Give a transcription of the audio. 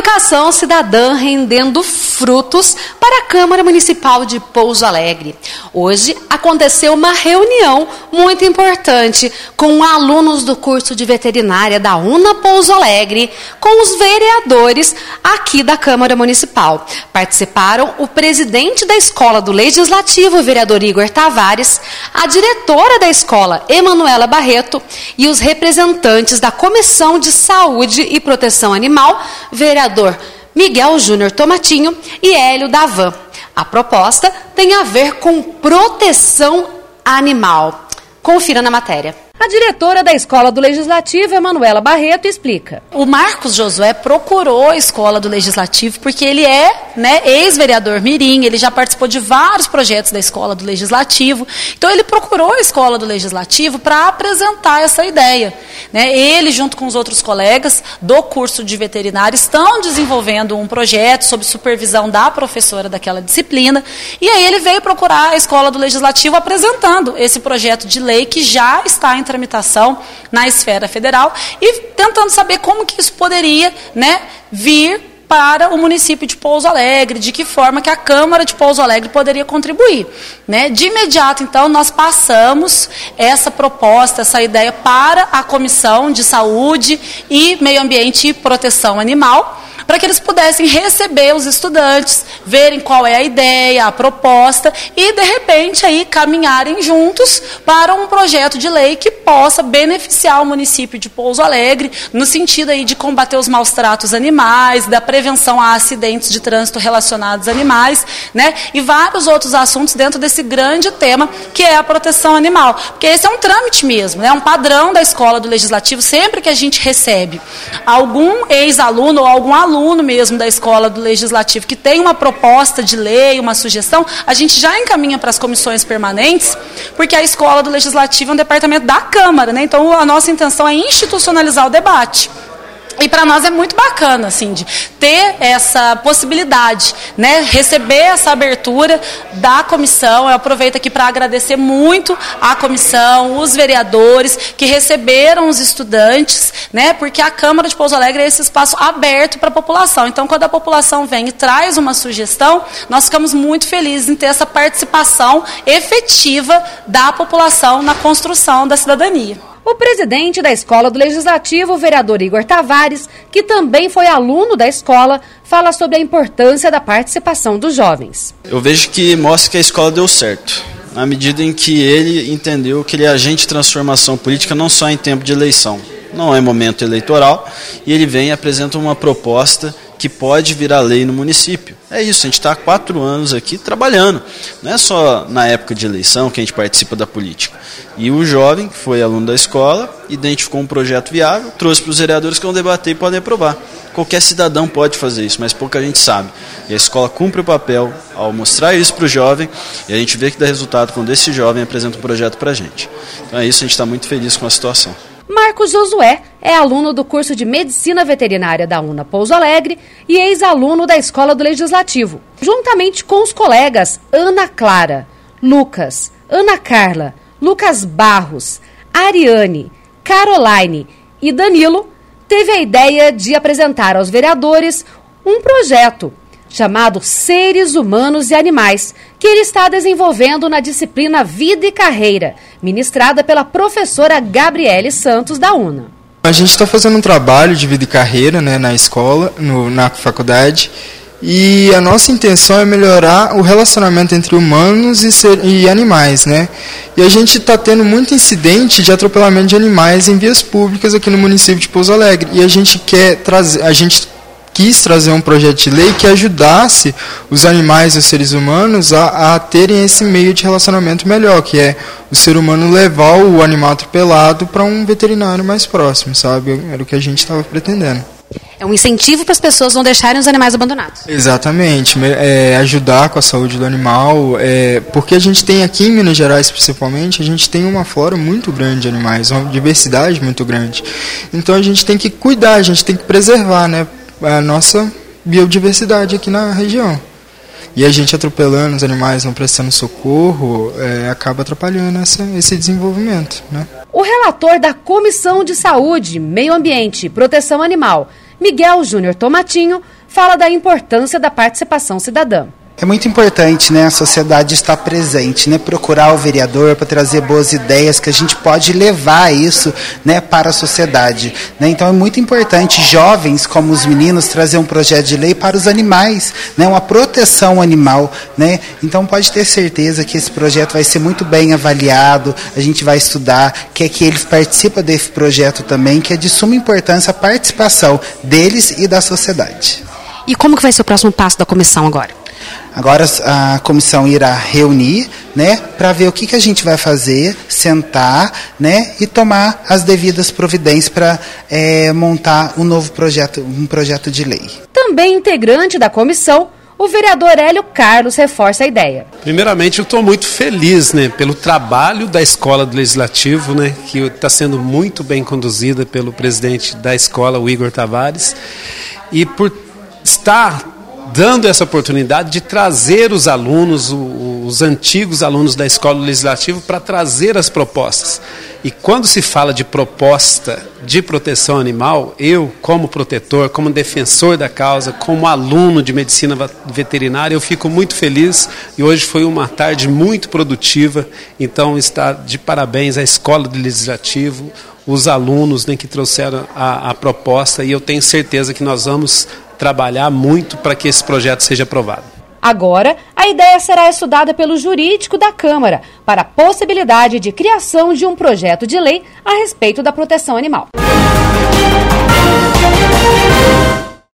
educação cidadã rendendo frutos para a Câmara Municipal de Pouso Alegre. Hoje aconteceu uma reunião muito importante com alunos do curso de veterinária da UNA Pouso Alegre, com os vereadores aqui da Câmara Municipal. Participaram o presidente da Escola do Legislativo, vereador Igor Tavares, a diretora da escola, Emanuela Barreto, e os representantes da Comissão de Saúde e Proteção Animal, vereador Miguel Júnior Tomatinho e Hélio Davan. A proposta tem a ver com proteção animal. Confira na matéria. A diretora da Escola do Legislativo, Emanuela Barreto, explica. O Marcos Josué procurou a Escola do Legislativo porque ele é né, ex-vereador Mirim, ele já participou de vários projetos da Escola do Legislativo. Então ele procurou a Escola do Legislativo para apresentar essa ideia. Né? Ele, junto com os outros colegas do curso de veterinário, estão desenvolvendo um projeto sob supervisão da professora daquela disciplina. E aí ele veio procurar a Escola do Legislativo apresentando esse projeto de lei que já está em tramitação na esfera federal e tentando saber como que isso poderia né, vir para o município de Pouso Alegre, de que forma que a Câmara de Pouso Alegre poderia contribuir. Né? De imediato, então, nós passamos essa proposta, essa ideia para a Comissão de Saúde e Meio Ambiente e Proteção Animal, para que eles pudessem receber os estudantes, verem qual é a ideia, a proposta e de repente aí caminharem juntos para um projeto de lei que possa beneficiar o município de Pouso Alegre no sentido aí de combater os maus tratos animais, da prevenção a acidentes de trânsito relacionados a animais, né? E vários outros assuntos dentro desse grande tema que é a proteção animal, porque esse é um trâmite mesmo, né? É um padrão da escola do legislativo sempre que a gente recebe algum ex-aluno ou algum aluno aluno mesmo da escola do legislativo que tem uma proposta de lei, uma sugestão, a gente já encaminha para as comissões permanentes, porque a escola do legislativo é um departamento da Câmara, né? Então a nossa intenção é institucionalizar o debate. E para nós é muito bacana, assim, de ter essa possibilidade, né? Receber essa abertura da comissão. Eu aproveito aqui para agradecer muito à comissão, os vereadores que receberam os estudantes, né? Porque a Câmara de Pouso Alegre é esse espaço aberto para a população. Então, quando a população vem e traz uma sugestão, nós ficamos muito felizes em ter essa participação efetiva da população na construção da cidadania. O presidente da Escola do Legislativo, o vereador Igor Tavares, que também foi aluno da escola, fala sobre a importância da participação dos jovens. Eu vejo que mostra que a escola deu certo, na medida em que ele entendeu que ele é agente de transformação política não só em tempo de eleição, não é momento eleitoral, e ele vem e apresenta uma proposta que pode virar lei no município. É isso, a gente está há quatro anos aqui trabalhando. Não é só na época de eleição que a gente participa da política. E o jovem, que foi aluno da escola, identificou um projeto viável, trouxe para os vereadores que vão debater e podem aprovar. Qualquer cidadão pode fazer isso, mas pouca gente sabe. E a escola cumpre o papel ao mostrar isso para o jovem, e a gente vê que dá resultado quando esse jovem apresenta um projeto para a gente. Então é isso, a gente está muito feliz com a situação. Marcos Josué é aluno do curso de Medicina Veterinária da UNA Pouso Alegre e ex-aluno da Escola do Legislativo. Juntamente com os colegas Ana Clara, Lucas, Ana Carla, Lucas Barros, Ariane, Caroline e Danilo, teve a ideia de apresentar aos vereadores um projeto chamado Seres Humanos e Animais, que ele está desenvolvendo na disciplina Vida e Carreira, ministrada pela professora Gabriele Santos da UNA. A gente está fazendo um trabalho de vida e carreira né, na escola, no, na faculdade, e a nossa intenção é melhorar o relacionamento entre humanos e, ser, e animais, né? E a gente está tendo muito incidente de atropelamento de animais em vias públicas aqui no município de Pouso Alegre. E a gente quer trazer, a gente quis trazer um projeto de lei que ajudasse os animais e os seres humanos a, a terem esse meio de relacionamento melhor, que é o ser humano levar o animal atropelado para um veterinário mais próximo, sabe? Era o que a gente estava pretendendo. É um incentivo para as pessoas não deixarem os animais abandonados. Exatamente, é, ajudar com a saúde do animal, é, porque a gente tem aqui em Minas Gerais principalmente, a gente tem uma flora muito grande de animais, uma diversidade muito grande. Então a gente tem que cuidar, a gente tem que preservar, né? A nossa biodiversidade aqui na região. E a gente atropelando os animais, não prestando socorro, é, acaba atrapalhando essa, esse desenvolvimento. Né? O relator da Comissão de Saúde, Meio Ambiente e Proteção Animal, Miguel Júnior Tomatinho, fala da importância da participação cidadã. É muito importante, né, a sociedade estar presente, né, procurar o vereador para trazer boas ideias que a gente pode levar isso, né, para a sociedade, né? Então é muito importante jovens como os meninos trazer um projeto de lei para os animais, né, uma proteção animal, né? Então pode ter certeza que esse projeto vai ser muito bem avaliado, a gente vai estudar, quer que eles participem desse projeto também, que é de suma importância a participação deles e da sociedade. E como que vai ser o próximo passo da comissão agora? Agora a comissão irá reunir, né, para ver o que, que a gente vai fazer, sentar, né, e tomar as devidas providências para é, montar um novo projeto, um projeto de lei. Também integrante da comissão, o vereador Hélio Carlos reforça a ideia. Primeiramente, eu estou muito feliz né, pelo trabalho da Escola do Legislativo, né, que está sendo muito bem conduzida pelo presidente da escola, o Igor Tavares, e por estar dando essa oportunidade de trazer os alunos, os antigos alunos da escola legislativa, para trazer as propostas. E quando se fala de proposta de proteção animal, eu, como protetor, como defensor da causa, como aluno de medicina veterinária, eu fico muito feliz e hoje foi uma tarde muito produtiva. Então, está de parabéns à Escola do Legislativo, os alunos né, que trouxeram a, a proposta e eu tenho certeza que nós vamos trabalhar muito para que esse projeto seja aprovado. Agora, a ideia será estudada pelo jurídico da Câmara para a possibilidade de criação de um projeto de lei a respeito da proteção animal.